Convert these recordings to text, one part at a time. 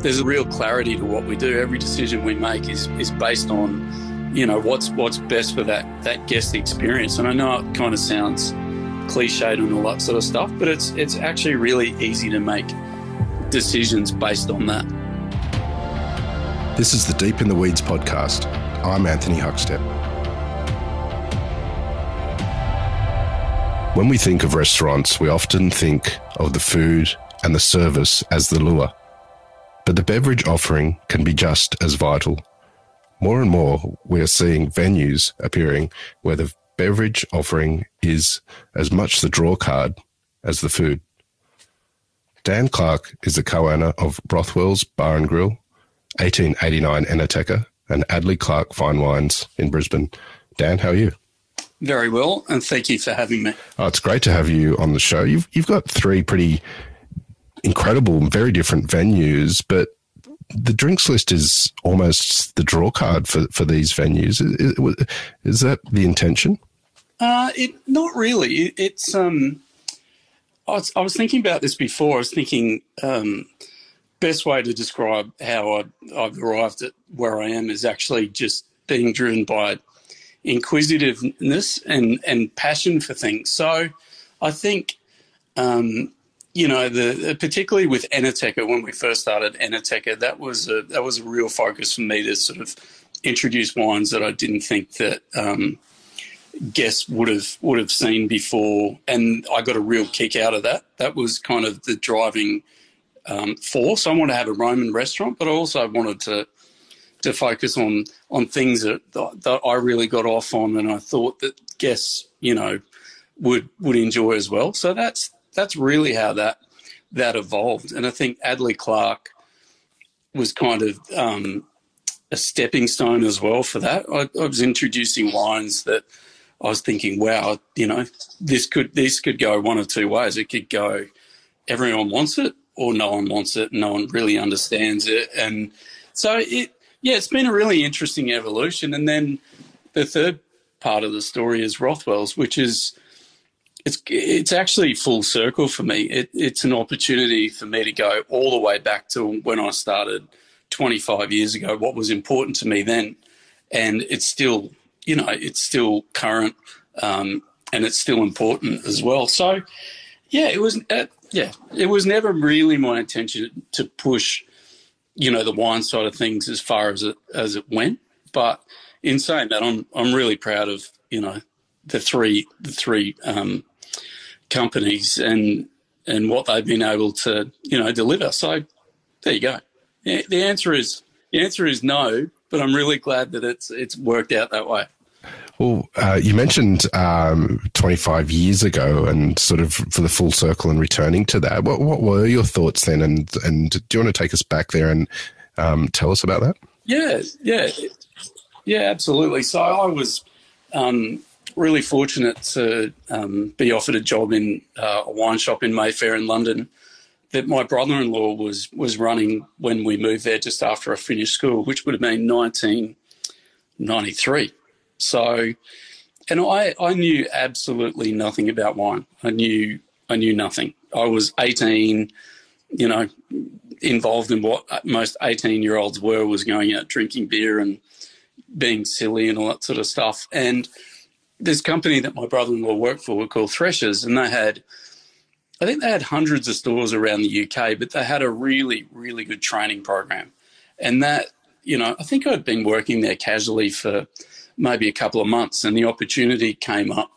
there's a real clarity to what we do. Every decision we make is is based on, you know, what's what's best for that that guest experience. And I know it kind of sounds cliched and all that sort of stuff, but it's it's actually really easy to make decisions based on that. This is the Deep in the Weeds podcast. I'm Anthony Huckstep. When we think of restaurants, we often think of the food and the service as the lure. But the beverage offering can be just as vital. More and more, we are seeing venues appearing where the beverage offering is as much the draw card as the food. Dan Clark is the co-owner of Rothwell's Bar and Grill, 1889 Enoteca, and Adley Clark Fine Wines in Brisbane. Dan, how are you? Very well, and thank you for having me. Oh, it's great to have you on the show. You've you've got three pretty incredible, very different venues, but the drinks list is almost the draw card for, for these venues. Is, is that the intention? Uh, it not really. It, it's um, I was, I was thinking about this before. I was thinking um, best way to describe how I, I've arrived at where I am is actually just being driven by inquisitiveness and and passion for things. So I think um, you know the particularly with Enoteca when we first started Enoteca that was a that was a real focus for me to sort of introduce wines that I didn't think that um, guests would have would have seen before, and I got a real kick out of that. That was kind of the driving um, force. I wanted to have a Roman restaurant, but I also wanted to to focus on on things that that I really got off on, and I thought that guests, you know, would would enjoy as well. So that's that's really how that that evolved, and I think Adley Clark was kind of um, a stepping stone as well for that. I, I, was introducing wines that I was thinking, wow, you know, this could this could go one of two ways. It could go, everyone wants it, or no one wants it, no one really understands it, and so it yeah, it's been a really interesting evolution. And then the third part of the story is Rothwell's, which is it's it's actually full circle for me. It, it's an opportunity for me to go all the way back to when I started 25 years ago. What was important to me then, and it's still you know it's still current um, and it's still important as well. So yeah, it was uh, yeah it was never really my intention to push you know the wine side of things as far as it as it went. But in saying that, I'm I'm really proud of you know the three the three um, companies and and what they've been able to you know deliver. So there you go. The answer is the answer is no, but I'm really glad that it's it's worked out that way. Well, uh, you mentioned um, 25 years ago and sort of for the full circle and returning to that. What, what were your thoughts then? And, and do you want to take us back there and um, tell us about that? Yeah, yeah, yeah, absolutely. So I was um, really fortunate to um, be offered a job in uh, a wine shop in Mayfair in London that my brother-in-law was was running when we moved there just after I finished school, which would have been 1993. So, and I, I knew absolutely nothing about wine. I knew, I knew nothing. I was 18, you know, involved in what most 18 year olds were, was going out drinking beer and being silly and all that sort of stuff. And this company that my brother-in-law worked for were called Threshers, and they had, I think they had hundreds of stores around the UK, but they had a really, really good training program. And that, you know, I think I'd been working there casually for maybe a couple of months, and the opportunity came up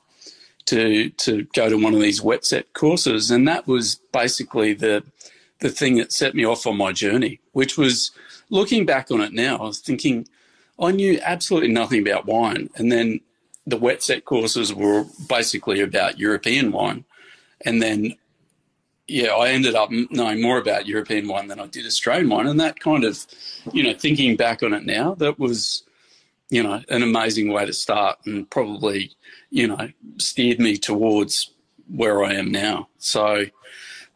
to to go to one of these WSET courses, and that was basically the the thing that set me off on my journey. Which was looking back on it now, I was thinking I knew absolutely nothing about wine, and then the WSET courses were basically about European wine, and then yeah, I ended up knowing more about European wine than I did Australian wine, and that kind of, you know, thinking back on it now, that was you know, an amazing way to start and probably, you know, steered me towards where I am now. So,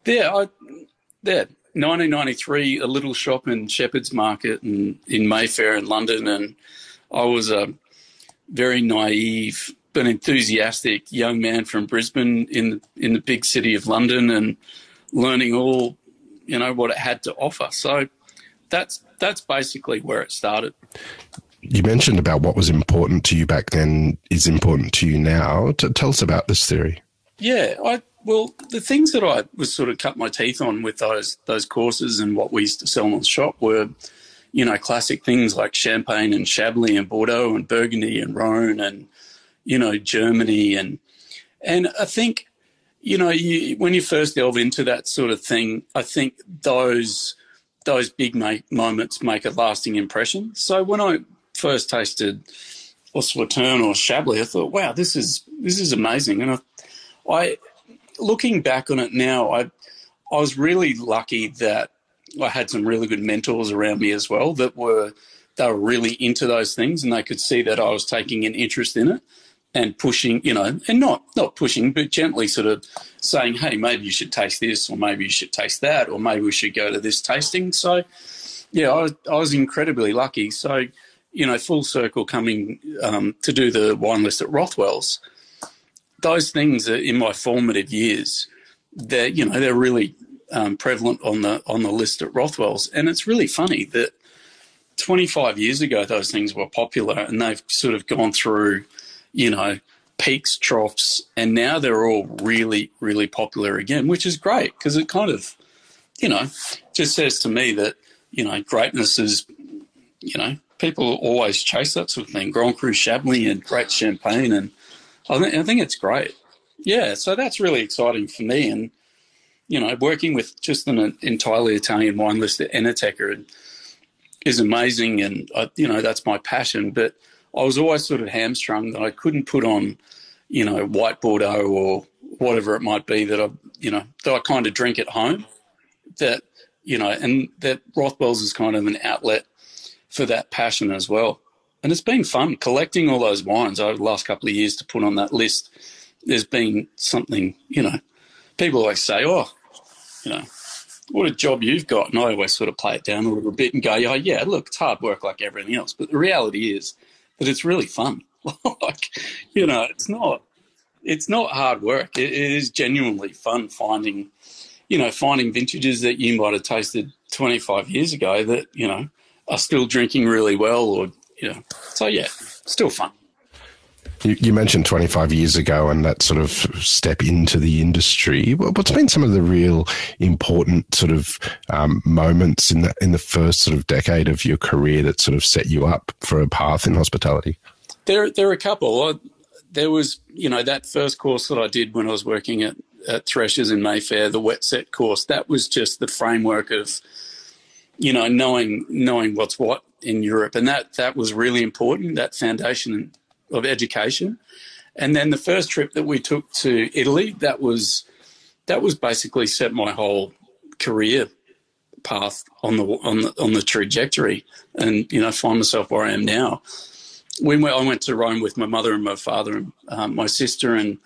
there, I, there, 1993, a little shop in Shepherd's Market and in Mayfair in London, and I was a very naive but enthusiastic young man from Brisbane in in the big city of London, and learning all, you know, what it had to offer. So, that's that's basically where it started. You mentioned about what was important to you back then is important to you now. Tell us about this theory. Yeah, I well, the things that I was sort of cut my teeth on with those those courses and what we used to sell in the shop were, you know, classic things like champagne and Chablis and Bordeaux and Burgundy and Rhone and, you know, Germany and and I think, you know, you, when you first delve into that sort of thing, I think those those big make, moments make a lasting impression. So when I first tasted or or Chablis, I thought, wow, this is this is amazing. And I, I looking back on it now, I I was really lucky that I had some really good mentors around me as well that were they were really into those things and they could see that I was taking an interest in it and pushing, you know, and not not pushing, but gently sort of saying, hey, maybe you should taste this, or maybe you should taste that, or maybe we should go to this tasting. So, yeah, I, I was incredibly lucky. So, you know, full circle coming um, to do the wine list at Rothwell's those things are in my formative years. They're you know they're really um, prevalent on the on the list at Rothwell's, and it's really funny that 25 years ago those things were popular, and they've sort of gone through you know peaks, troughs, and now they're all really really popular again, which is great because it kind of you know just says to me that you know greatness is you know people always chase that sort of thing. Grand Cru Chablis and great champagne and I think, I think it's great. Yeah, so that's really exciting for me. And, you know, working with just an entirely Italian wine list at Enoteca is amazing. And, I, you know, that's my passion. But I was always sort of hamstrung that I couldn't put on, you know, white Bordeaux or whatever it might be that I, you know, that I kind of drink at home. That, you know, and that Rothwell's is kind of an outlet for that passion as well and it's been fun collecting all those wines over the last couple of years to put on that list. There's been something, you know, people always say, "Oh, you know, what a job you've got," and I always sort of play it down a little bit and go, "Yeah, yeah, look, it's hard work like everything else, but the reality is that it's really fun. like, you know, it's not." It's not hard work. It, it is genuinely fun finding, you know, finding vintages that you might have tasted 25 years ago that, you know, are still drinking really well or you know. So yeah, still fun. You, mentioned 25 years ago and that sort of step into the industry. What's been some of the real important sort of um, moments in the in the first sort of decade of your career that sort of set you up for a path in hospitality? There, there are a couple. There was, you know, that first course that I did when I was working at, at Threshers in Mayfair, the WSET course. That was just the framework of, you know, knowing knowing what's what in Europe, and that that was really important. That foundation of education, and then the first trip that we took to Italy, that was that was basically set my whole career path on the on the on the trajectory, and you know find myself where I am now. We I went to Rome with my mother and my father and um, my sister, and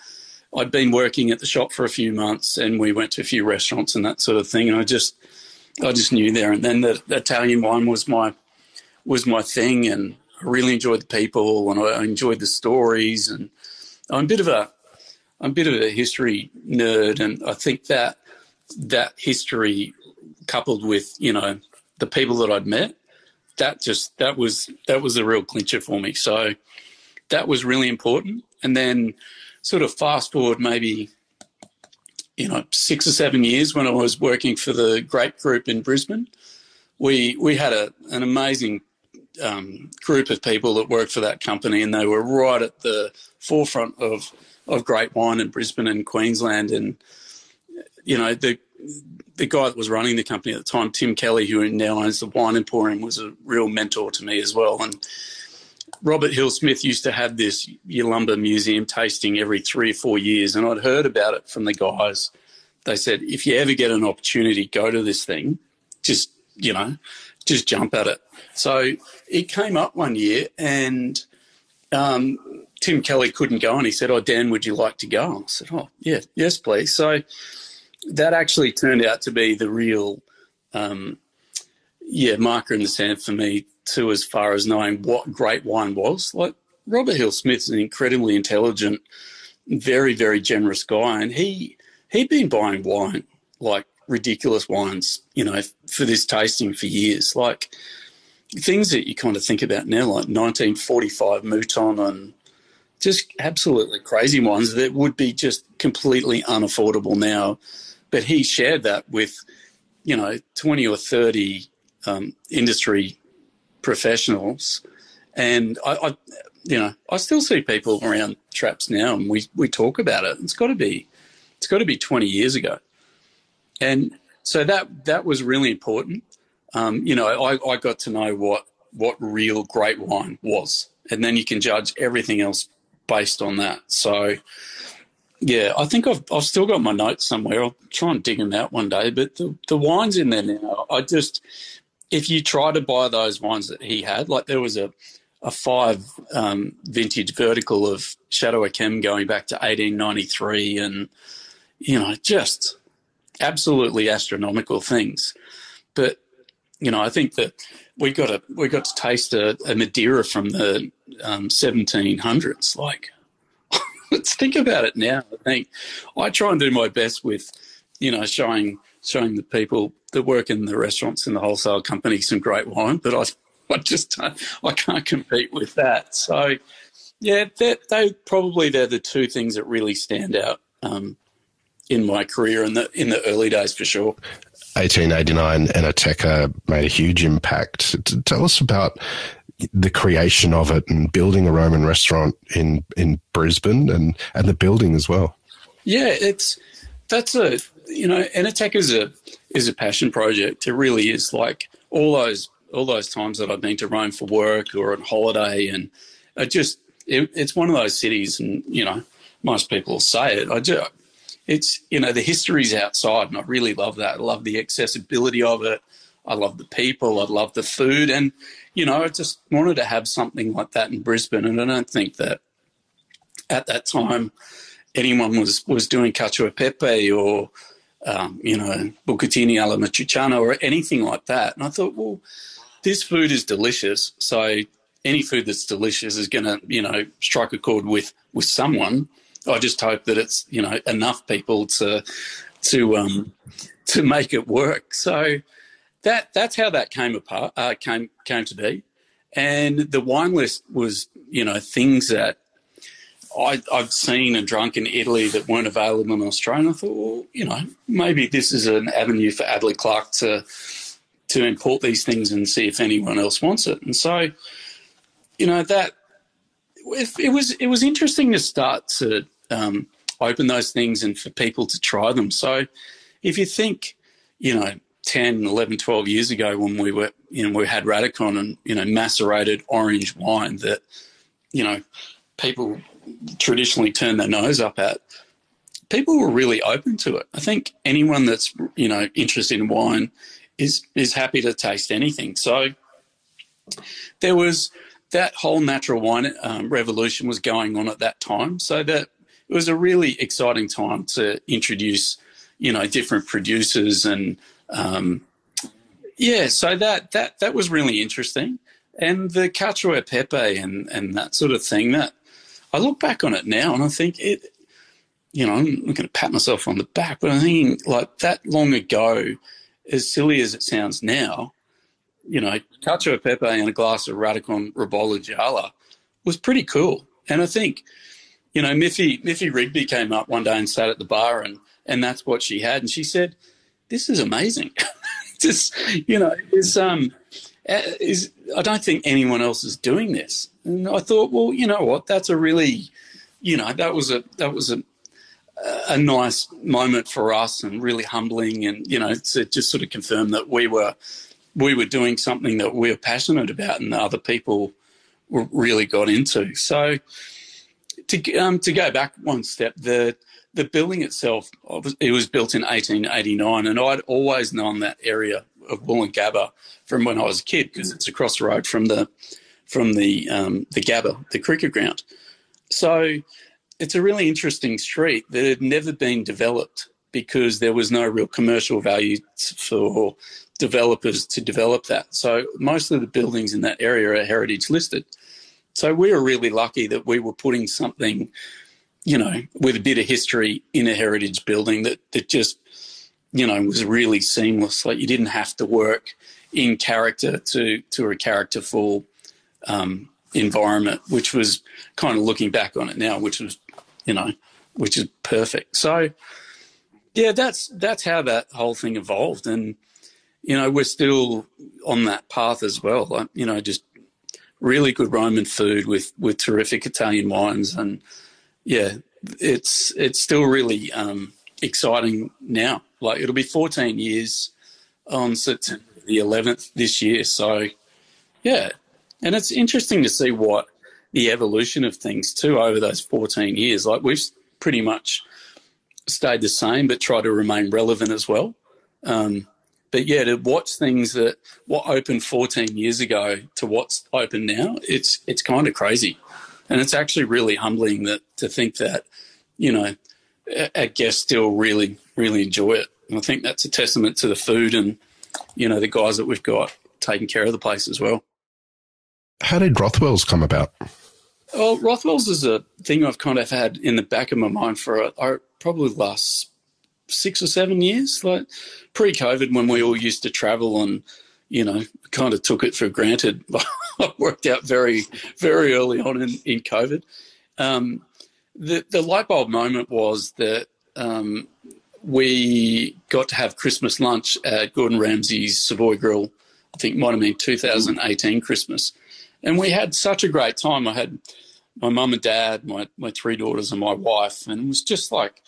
I'd been working at the shop for a few months, and we went to a few restaurants and that sort of thing. And I just I just knew there, and then the, the Italian wine was my was my thing, and I really enjoyed the people, and I enjoyed the stories, and I'm a bit of a I'm a bit of a history nerd, and I think that that history coupled with you know the people that I'd met, that just that was that was a real clincher for me. So that was really important. And then sort of fast forward maybe you know six or seven years when I was working for the Grape Group in Brisbane, we we had a an amazing um, group of people that worked for that company, and they were right at the forefront of of great wine in Brisbane and Queensland. And you know, the the guy that was running the company at the time, Tim Kelly, who now owns the Wine Emporium, was a real mentor to me as well. And Robert Hill Smith used to have this Yalumba Museum tasting every three or four years, and I'd heard about it from the guys. They said, if you ever get an opportunity, go to this thing. Just you know, just jump at it. So it came up one year, and um, Tim Kelly couldn't go, and he said, "Oh, Dan, would you like to go?" I said, "Oh, yeah, yes, please." So that actually turned out to be the real, um, yeah, marker in the sand for me too, as far as knowing what great wine was. Like Robert Hill Smith's an incredibly intelligent, very very generous guy, and he he'd been buying wine like ridiculous wines, you know, for this tasting for years. Like things that you kind of think about now, like 1945 Mouton and just absolutely crazy ones that would be just completely unaffordable now. But he shared that with, you know, 20 or 30 um, industry professionals. And I, I, you know, I still see people around traps now and we, we talk about it. It's got to be, it's got to be 20 years ago. And so that, that was really important. Um, you know, I, I got to know what, what real great wine was. And then you can judge everything else based on that. So, yeah, I think I've I've still got my notes somewhere. I'll try and dig them out one day. But the the wines in there now, I just if you try to buy those wines that he had, like there was a a five um, vintage vertical of Chateau Yquem going back to 1893, and you know just absolutely astronomical things. But you know, I think that we got a we got to taste a, a Madeira from the um, 1700s. Like, let's think about it now. I think I try and do my best with, you know, showing showing the people that work in the restaurants and the wholesale company some great wine, but I I just I can't compete with that. So, yeah, they probably they're the two things that really stand out um, in my career in the in the early days for sure. 1889 Enoteca made a huge impact. Tell us about the creation of it and building a Roman restaurant in in Brisbane and and the building as well. Yeah, it's that's a you know Enoteca is a is a passion project. It really is. Like all those all those times that I've been to Rome for work or on holiday, and it just it, it's one of those cities, and you know most people say it. I just it's you know the history's outside, and I really love that. I love the accessibility of it. I love the people. I love the food, and you know, I just wanted to have something like that in Brisbane. And I don't think that at that time anyone was was doing cacio e pepe or um, you know bucatini alla matriciana or anything like that. And I thought, well, this food is delicious, so any food that's delicious is going to you know strike a chord with with someone. I just hope that it's you know enough people to to um, to make it work. So that that's how that came apart uh, came came to be, and the wine list was you know things that I, I've seen and drunk in Italy that weren't available in Australia. And I thought, well, you know, maybe this is an avenue for Adley Clark to to import these things and see if anyone else wants it. And so, you know, that it was it was interesting to start to um, open those things and for people to try them. So if you think, you know, 10, 11, 12 years ago when we were, you know, we had Radikon and, you know, macerated orange wine that, you know, people traditionally turn their nose up at, people were really open to it. I think anyone that's, you know, interested in wine is, is happy to taste anything. So there was that whole natural wine um, revolution was going on at that time. So that it was a really exciting time to introduce, you know, different producers and um, yeah. So that that that was really interesting, and the cacio e pepe and and that sort of thing. That I look back on it now and I think it. You know, I'm going to pat myself on the back, but I'm thinking like that long ago, as silly as it sounds now, you know, cacio e pepe and a glass of Radikon Ribolla Gialla was pretty cool. And I think you know, Myffy Myffy Rigby came up one day and sat at the bar, and and that's what she had, and she said, "This is amazing." Just you know, is um is I don't think anyone else is doing this, and I thought, well, you know what, that's a really, you know, that was a that was a a nice moment for us and really humbling, and you know, to just sort of confirm that we were we were doing something that we were passionate about, and other people really got into. So to um, to go back one step, the the building itself, it was built in 1889, and I'd always known that area of Woolloongabba from when I was a kid because it's across the road from the from the um, the Gabba, the cricket ground. So it's a really interesting street that had never been developed because there was no real commercial value for developers to develop that. So most of the buildings in that area are heritage listed. So we were really lucky that we were putting something, you know, with a bit of history in a heritage building that, that just you know, was really seamless. Like you didn't have to work in character to to a characterful um, environment, which was kind of looking back on it now, which was, you know, which is perfect. So, yeah, that's that's how that whole thing evolved, and you know, we're still on that path as well. You know, just really good Roman food with with terrific Italian wines, and yeah, it's it's still really um, exciting now. Like it'll be 14 years on September the 11th this year. So yeah, and it's interesting to see what the evolution of things too over those 14 years. Like we've pretty much stayed the same, but try to remain relevant as well. Um, but yeah, to watch things that what opened 14 years ago to what's open now, it's it's kind of crazy, and it's actually really humbling that to think that, you know, our guests still really really enjoy it. And I think that's a testament to the food and, you know, the guys that we've got taking care of the place as well. How did Rothwell's come about? Well, Rothwell's is a thing I've kind of had in the back of my mind for a, a, probably last six or seven years. Like pre-COVID, when we all used to travel and you know kind of took it for granted. I worked out very very early on in in COVID. Um, the the light bulb moment was that um, we got to have Christmas lunch at Gordon Ramsay's Savoy Grill. I think might have been 2018 Christmas, and we had such a great time. I had my mum and dad, my my three daughters, and my wife, and it was just like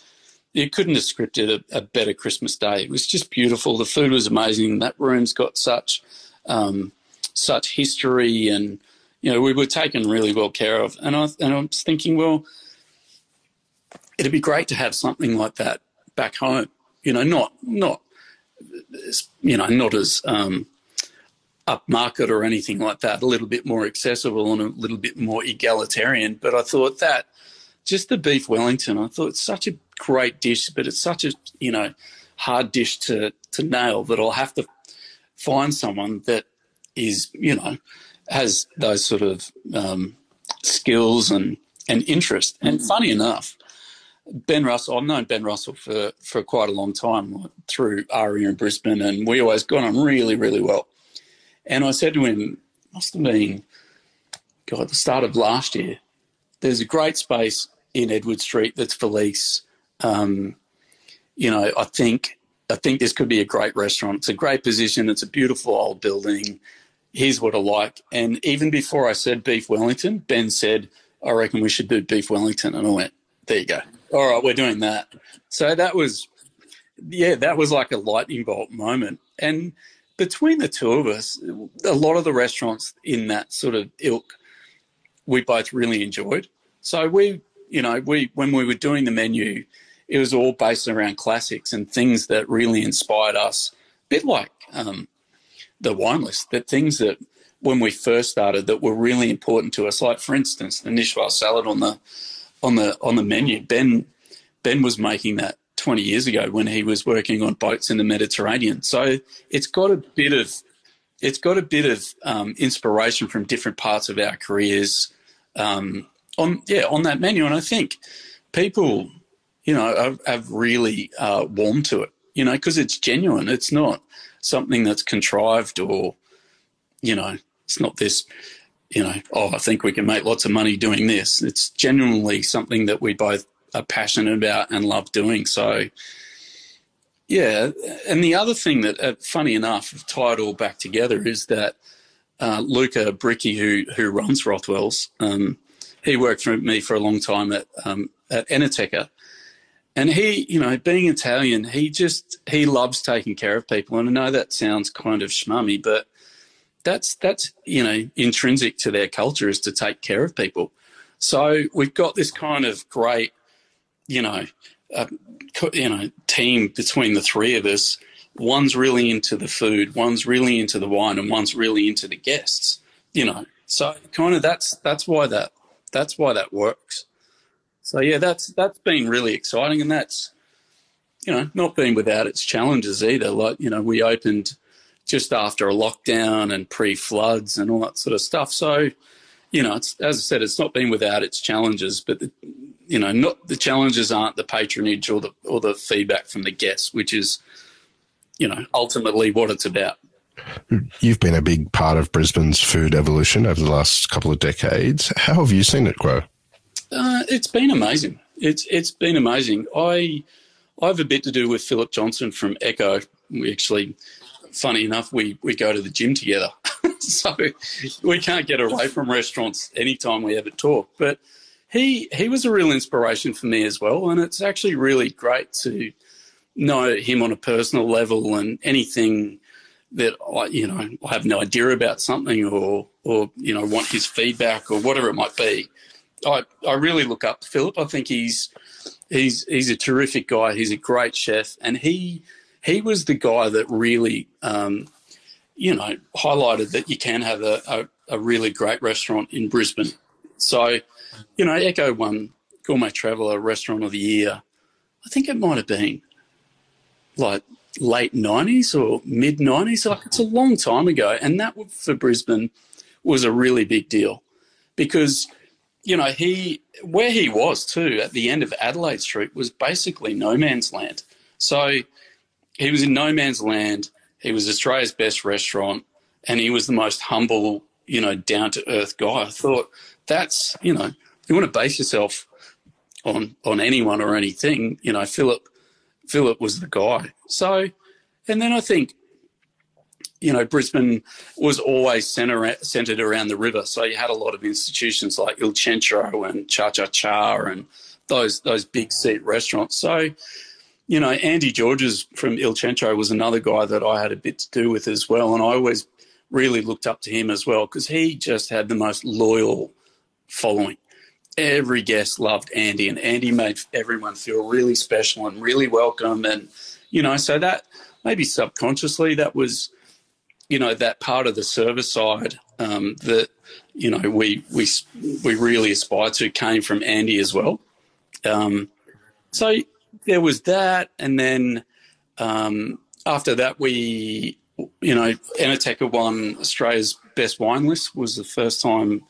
you couldn't have scripted a, a, better Christmas day. It was just beautiful. The food was amazing. That room's got such um, such history, and you know we were taken really well care of. And I and I was thinking, well, it'd be great to have something like that back home. You know, not not you know not as um, upmarket or anything like that. A little bit more accessible and a little bit more egalitarian. But I thought that just the beef Wellington, I thought it's such a great dish, but it's such a you know hard dish to to nail that I'll have to find someone that is you know has those sort of um, skills and and interest. And funny enough, Ben Russell, I've known Ben Russell for for quite a long time through ARIA in Brisbane, and we always got on really really well. And I said to him, must have been, God, the start of last year. There's a great space in Edward Street that's for lease. Um, you know, I think I think this could be a great restaurant. It's a great position. It's a beautiful old building. Here's what I like. And even before I said beef Wellington, Ben said, "I reckon we should do beef Wellington." And I went, "There you go. All right, we're doing that." So that was, yeah, that was like a lightning bolt moment. And between the two of us, a lot of the restaurants in that sort of ilk, we both really enjoyed. So we you know, we when we were doing the menu, it was all based around classics and things that really inspired us. A bit like um, the wine list, that things that when we first started that were really important to us. Like for instance, the Niçoise salad on the on the on the menu. Ben Ben was making that 20 years ago when he was working on boats in the Mediterranean. So it's got a bit of it's got a bit of um, inspiration from different parts of our careers. Um, on yeah on that menu, and I think people, you know, have, have really uh, warmed to it. You know, because it's genuine. It's not something that's contrived or, you know, it's not this. You know, oh, I think we can make lots of money doing this. It's genuinely something that we both are passionate about and love doing. So, yeah. And the other thing that, uh, funny enough, tie it all back together is that uh, Luca Bricky, who who runs Rothwell's, um, he worked for me for a long time at um, at Enoteca, and he, you know, being Italian, he just he loves taking care of people. And I know that sounds kind of schmummy, but that's that's you know intrinsic to their culture is to take care of people. So we've got this kind of great, you know, uh, you know, team between the three of us. One's really into the food, one's really into the wine, and one's really into the guests. You know, so kind of that's that's why that that's why that works. So yeah, that's that's been really exciting, and that's you know not been without its challenges either. Like you know, we opened just after a lockdown and pre-floods and all that sort of stuff. So you know, it's, as I said, it's not been without its challenges, but the, you know, not the challenges aren't the patronage or the or the feedback from the guests, which is you know, ultimately what it's about. You've been a big part of Brisbane's food evolution over the last couple of decades. How have you seen it grow? Uh, it's been amazing. It's it's been amazing. I I have a bit to do with Philip Johnson from Ecco. We actually, funny enough, we we go to the gym together, so we can't get away from restaurants anytime we ever talk. But he he was a real inspiration for me as well, and it's actually really great to know him on a personal level and anything that I, you know, I have no idea about something or, or, you know, want his feedback or whatever it might be. I, I really look up Philip. I think he's, he's, he's a terrific guy. He's a great chef and he, he was the guy that really, um, you know, highlighted that you can have a, a, a really great restaurant in Brisbane. So, you know, Ecco won Gourmet Traveller Restaurant of the Year. I think it might have been like late 90s or mid 90s. Like it's a long time ago. And that for Brisbane was a really big deal because, you know, he, where he was too at the end of Adelaide Street was basically no man's land. So he was in no man's land. He was Australia's best restaurant and he was the most humble, you know, down to earth guy. I thought that's, you know, you want to base yourself on on anyone or anything, you know, Philip Philip was the guy. So, and then I think, you know, Brisbane was always center, centered around the river. So you had a lot of institutions like Il Centro and Cha Cha Char and those those big seat restaurants. So, you know, Andy Georges from Il Centro was another guy that I had a bit to do with as well. And I always really looked up to him as well because he just had the most loyal following every guest loved Andy, and Andy made everyone feel really special and really welcome. And, you know, so that maybe subconsciously that was, you know, that part of the service side um, that, you know, we, we, we really aspire to came from Andy as well. Um, so there was that. And then um, after that, we, you know, Enoteca won Australia's best wine list was the first time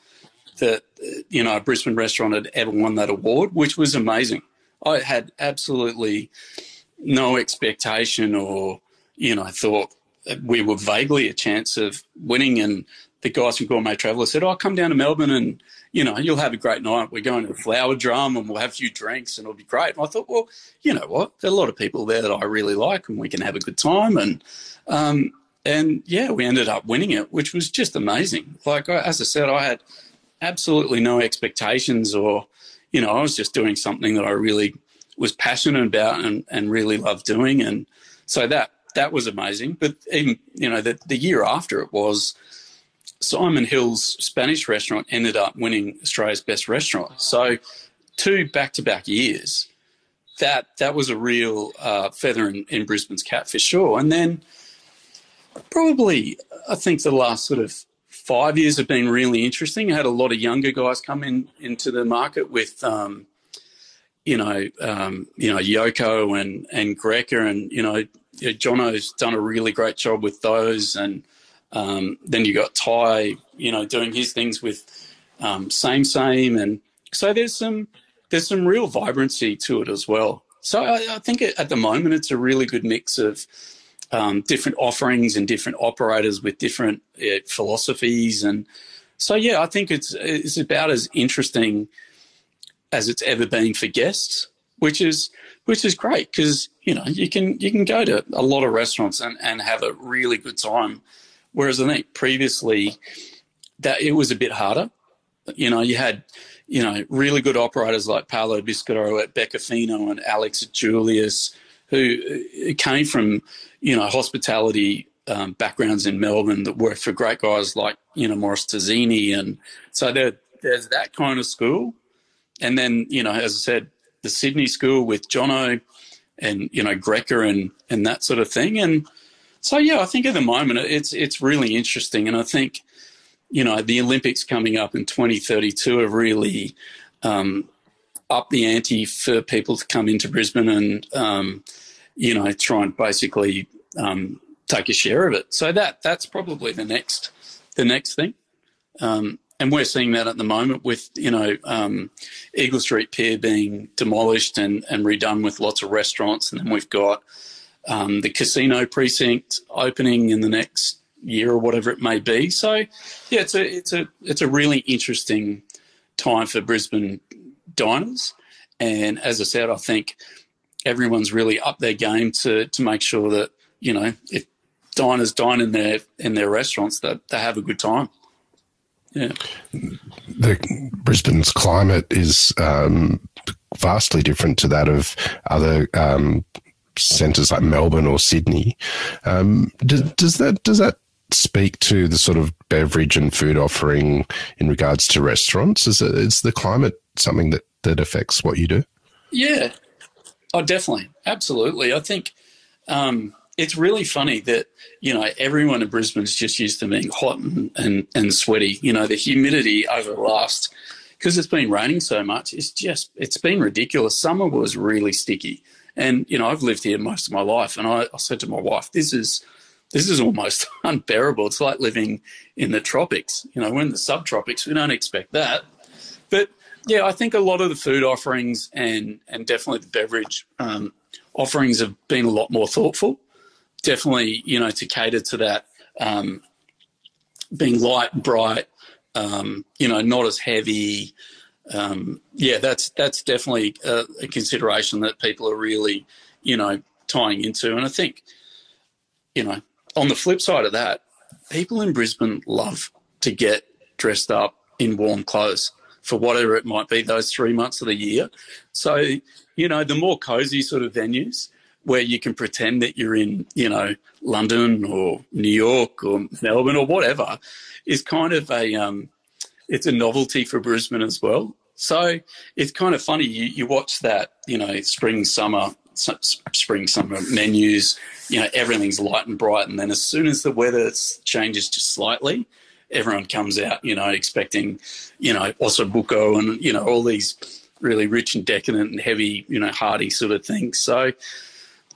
that you know a Brisbane restaurant had ever won that award, which was amazing. I had absolutely no expectation, or you know, thought we were vaguely a chance of winning. And the guys from Gourmet Traveller said, "Oh, come down to Melbourne and." You know, you'll have a great night. We're going to the Flower Drum and we'll have a few drinks and it'll be great. And I thought, well, you know what? There are a lot of people there that I really like and we can have a good time. And um, and yeah, we ended up winning it, which was just amazing. Like as I said, I had absolutely no expectations or, you know, I was just doing something that I really was passionate about and, and really loved doing. And so that, that was amazing. But even, you know, the, the year after it was Simon Hill's Spanish restaurant ended up winning Australia's best restaurant. So two back to back years. That that was a real uh, feather in, in Brisbane's cap for sure. And then probably I think the last sort of five years have been really interesting. I had a lot of younger guys come in into the market with, um, you know, um, you know, Yoko and and Greca, and you know, Jono's done a really great job with those, and um, then you got Ty, you know, doing his things with um, same same, and so there's some there's some real vibrancy to it as well. So I, I think at the moment it's a really good mix of um, different offerings and different operators with different uh, philosophies. And so, yeah, I think it's it's about as interesting as it's ever been for guests, which is which is great because you know you can you can go to a lot of restaurants and, and have a really good time. Whereas I think previously that it was a bit harder. You know, you had you know really good operators like Paolo Biscotto at Beccofino and Alex at Julius who uh, came from you know, hospitality um, backgrounds in Melbourne that worked for great guys like, you know, Maurice Terzini. And so there, there's that kind of school. And then, you know, as I said, the Sydney school with Jono and, you know, Greca and, and that sort of thing. And so, yeah, I think at the moment it's, it's really interesting. And I think, you know, the Olympics coming up in 2032 have really um, up the ante for people to come into Brisbane and, um, you know, try and basically um, take a share of it. So that that's probably the next the next thing. Um, and we're seeing that at the moment with you know um, Eagle Street Pier being demolished and, and redone with lots of restaurants, and then we've got um, the casino precinct opening in the next year or whatever it may be. So, yeah, it's a it's a it's a really interesting time for Brisbane diners. And as I said, I think everyone's really up their game to to make sure that you know if diners dine in their in their restaurants that they have a good time. Yeah, the Brisbane's climate is um, vastly different to that of other um, centres like Melbourne or Sydney. Um, does, does that does that speak to the sort of beverage and food offering in regards to restaurants? Is it, is the climate something that that affects what you do? Yeah, oh, definitely, absolutely. I think um, it's really funny that you know everyone in Brisbane's just used to being hot and, and, and sweaty. You know, the humidity over the last because it's been raining so much. It's just it's been ridiculous. Summer was really sticky, and you know I've lived here most of my life, and I, I said to my wife, "This is." This is almost unbearable. It's like living in the tropics. You know, we're in the subtropics. We don't expect that. But yeah, I think a lot of the food offerings and and definitely the beverage um, offerings have been a lot more thoughtful definitely, you know, to cater to that um, being light, bright, um, you know, not as heavy. Um, yeah, that's that's definitely a, a, consideration that people are really, you know, tying into. And I think, you know, on the flip side of that, people in Brisbane love to get dressed up in warm clothes for whatever it might be those three months of the year. So, you know, the more cozy sort of venues, where you can pretend that you're in, you know, London or New York or Melbourne or whatever, is kind of a um, it's a novelty for Brisbane as well. So it's kind of funny. You, you watch that, you know, spring, summer, spring, summer menus. You know, everything's light and bright, and then as soon as the weather changes just slightly, everyone comes out, you know, expecting, you know, ossobuco and you know all these really rich and decadent and heavy, you know, hearty sort of things. So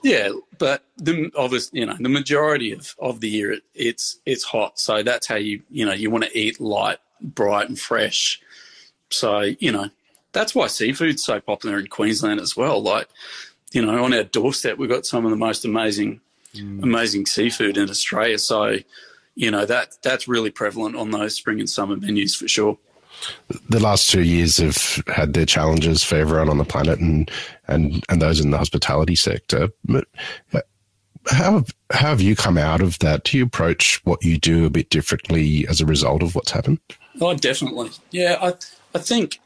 yeah, but the obviously, you know, the majority of, of the year it, it's it's hot, so that's how you you know you want to eat light, bright, and fresh. So you know that's why seafood's so popular in Queensland as well. Like you know, on our doorstep we've got some of the most amazing mm. amazing seafood in Australia. So you know that that's really prevalent on those spring and summer menus for sure the last two years have had their challenges for everyone on the planet and and and those in the hospitality sector. But uh, how how have you come out of that? Do you approach what you do a bit differently as a result of what's happened? Oh, definitely. Yeah, I I think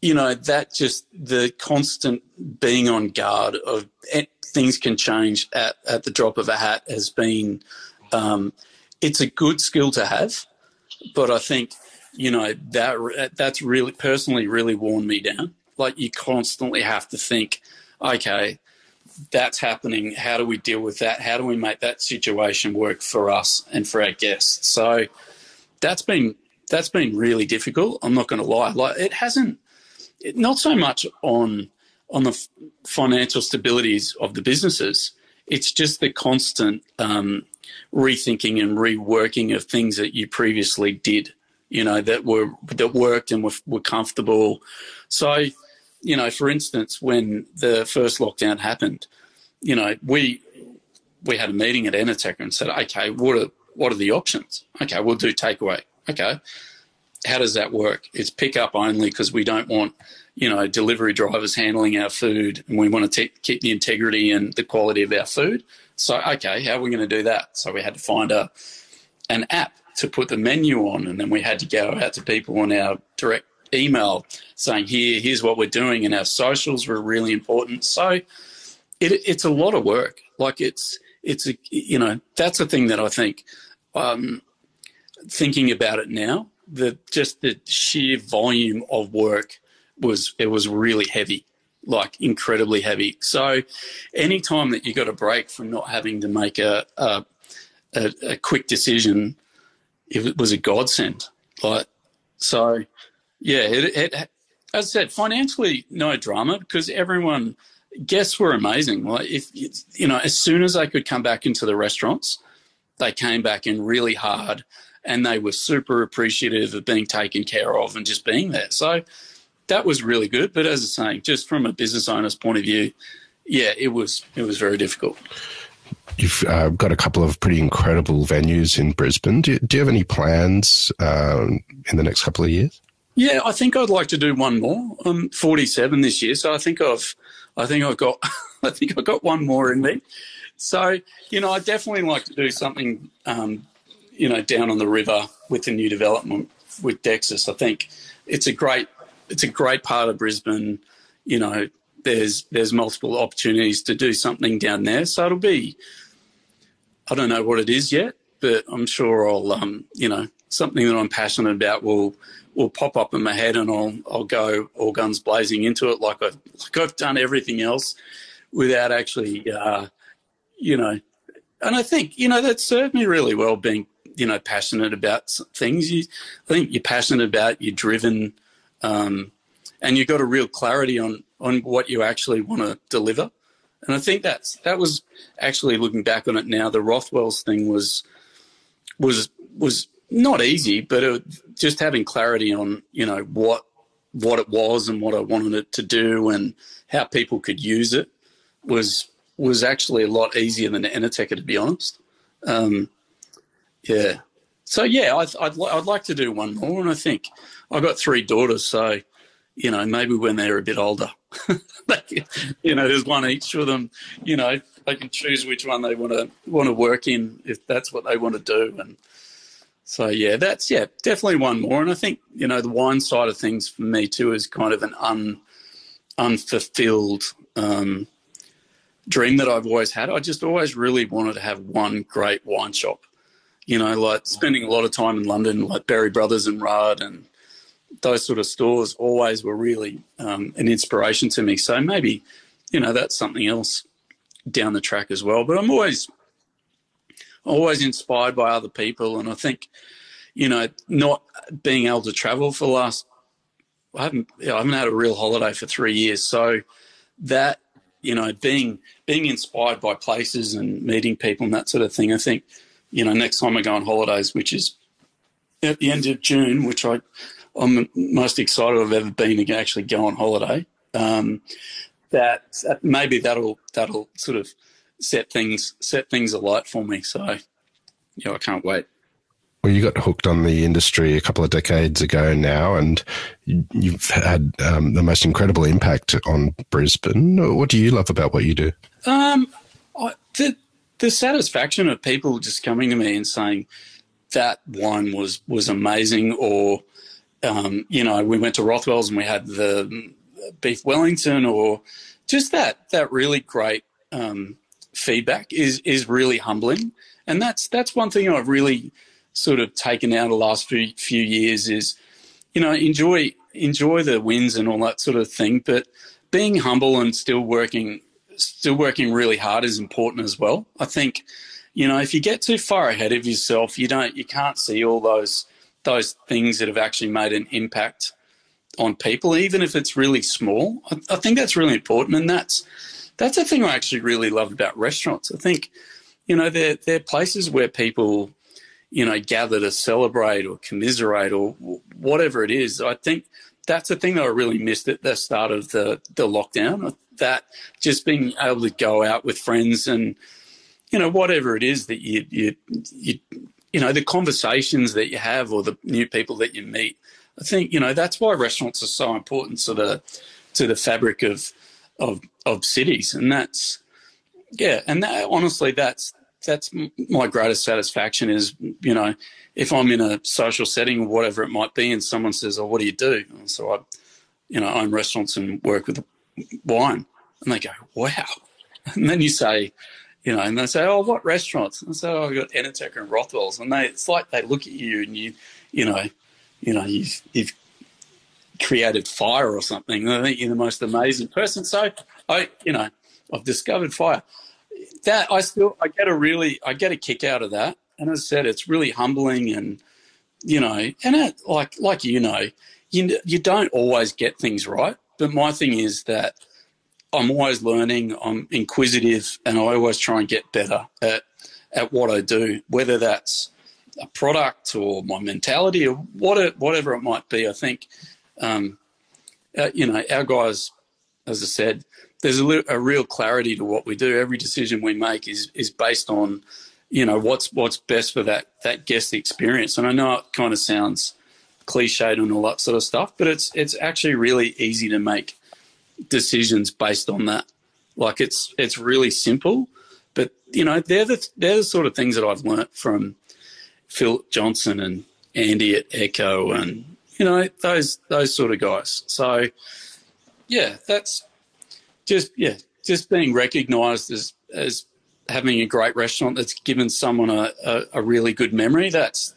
you know that just the constant being on guard of eh, things can change at at the drop of a hat has been. Um, it's a good skill to have, but I think you know that that's really personally really worn me down. Like you constantly have to think, okay, that's happening. How do we deal with that? How do we make that situation work for us and for our guests? So that's been that's been really difficult. I'm not going to lie. Like it hasn't, it, not so much on on the financial stabilities of the businesses. It's just the constant um, rethinking and reworking of things that you previously did you know, that were that worked and were, were comfortable. So, you know, for instance, when the first lockdown happened, you know, we we had a meeting at Enoteca and said, okay, what are what are the options? Okay, we'll do takeaway. Okay, how does that work? It's pick up only because we don't want you know delivery drivers handling our food, and we want to keep the integrity and the quality of our food. So, okay, how are we going to do that? So we had to find a an app to put the menu on, and then we had to go out to people on our direct email saying, "Here, here's what we're doing," and our socials were really important. So it, it's a lot of work. Like it's it's a you know that's a thing that I think um, thinking about it now, the just the sheer volume of work was it was really heavy like incredibly heavy. So, any time that you got a break from not having to make a, a, a, a quick decision it was a godsend. Like, so yeah, it, it, as I said, financially, no drama because everyone, guests were amazing. Like, if you know, as soon as they could come back into the restaurants, they came back in really hard and they were super appreciative of being taken care of and just being there. So that was really good. But as I was saying, just from a business owner's point of view, yeah, it was it was very difficult. You've uh, got a couple of pretty incredible venues in Brisbane. Do do you have any plans um, in the next couple of years? Yeah, I think I'd like to do one more. I'm 47 this year, so I think I've, I think I've got, I think I've got one more in me. So you know, I definitely like to do something, um, you know, down on the river with the new development with Dexus. I think it's a great, it's a great part of Brisbane. You know, there's there's multiple opportunities to do something down there. So it'll be, I don't know what it is yet, but I'm sure I'll, um, you know, something that I'm passionate about will will pop up in my head, and I'll I'll go all guns blazing into it, like I've like I've done everything else, without actually, uh, you know, and I think you know that served me really well, being you know passionate about things. You, I think you're passionate about, you're driven, um, and you've got a real clarity on on what you actually want to deliver. And I think that's that was actually looking back on it now. The Rothwell's thing was was was not easy, but it, just having clarity on you know what what it was and what I wanted it to do and how people could use it was was actually a lot easier than Enoteca, to be honest. Um, yeah. So yeah, I'd, I'd, I'd like to do one more, and I think I've got three daughters, so you know maybe when they're a bit older, you know, there's one each of them. You know, they can choose which one they want to want to work in if that's what they want to do, and so yeah, that's yeah, definitely one more. And I think you know the wine side of things for me too is kind of an un unfulfilled um, dream that I've always had. I just always really wanted to have one great wine shop. You know, like spending a lot of time in London, like Berry Brothers and Rudd and those sort of stores always were really um, an inspiration to me. So maybe, you know, that's something else down the track as well. But I'm always always inspired by other people. And I think, you know, not being able to travel for the last, I haven't, you know, I haven't had a real holiday for three years. So that, you know, being being inspired by places and meeting people and that sort of thing. I think, you know, next time I go on holidays, which is at the end of June, which I I'm most excited I've ever been to actually go on holiday. Um, that maybe that'll that'll sort of set things set things alight for me. So yeah, I can't wait. Well, you got hooked on the industry a couple of decades ago now, and you've had um, the most incredible impact on Brisbane. What do you love about what you do? Um, I, the the satisfaction of people just coming to me and saying that wine was was amazing, or um, you know, we went to Rothwell's and we had the beef Wellington, or just that that really great um, feedback is is really humbling, and that's that's one thing I've really sort of taken out the last few few years is, you know, enjoy enjoy the wins and all that sort of thing, but being humble and still working still working really hard is important as well. I think, you know, if you get too far ahead of yourself, you don't you can't see all those those things that have actually made an impact on people, even if it's really small. I, I think that's really important, and that's that's the thing I actually really love about restaurants. I think, you know, they're, they're places where people, you know, gather to celebrate or commiserate or whatever it is. I think that's the thing that I really missed at the start of the, the lockdown. Uh, that just being able to go out with friends and, you know, whatever it is that you, you, you, you know, the conversations that you have or the new people that you meet. I think, you know, that's why restaurants are so important to the, to the fabric of, of of cities, and that's yeah, and that, honestly, that's that's my greatest satisfaction is you know if I'm in a social setting or whatever it might be, and someone says, "Oh, what do you do?" And so I, you know, own restaurants and work with wine, and they go, "Wow," and then you say. You know, and they say, "Oh, what restaurants?" And so oh, I've got Enoteca and Rothwell's, and they it's like they look at you and you, you know, you know, you've, you've created fire or something. I think you're the most amazing person. So I, you know, I've discovered fire. That I still, I get a really, I get a kick out of that. And as I said, it's really humbling and, you know, and it, like, like you know, you you don't always get things right. But my thing is that I'm always learning. I'm inquisitive, and I always try and get better at at what I do, whether that's a product or my mentality or whatever it might be. I think um, uh, you know, our guys as I said, there's a, a real clarity to what we do. Every decision we make is is based on, you know, what's what's best for that that guest experience. And I know it kind of sounds cliched and all that sort of stuff, but it's it's actually really easy to make decisions based on that. Like it's it's really simple, but you know they're the they're the sort of things that I've learnt from Phil Johnson and Andy at Ecco and you know those those sort of guys. So yeah, that's just yeah, just being recognised as as having a great restaurant that's given someone a, a, a, really good memory. That's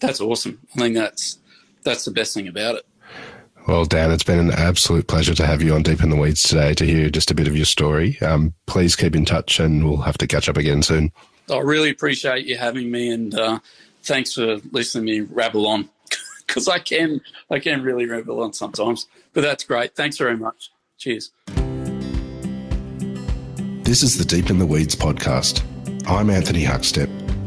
that's awesome. I think that's that's the best thing about it. Well, Dan, it's been an absolute pleasure to have you on Deep in the Weeds today to hear just a bit of your story. Um, please keep in touch, and we'll have to catch up again soon. I really appreciate you having me, and uh, thanks for listening to me rabble on because I can I can really rabble on sometimes. But that's great. Thanks very much. Cheers. This is the Deep in the Weeds podcast. I'm Anthony Huckstep.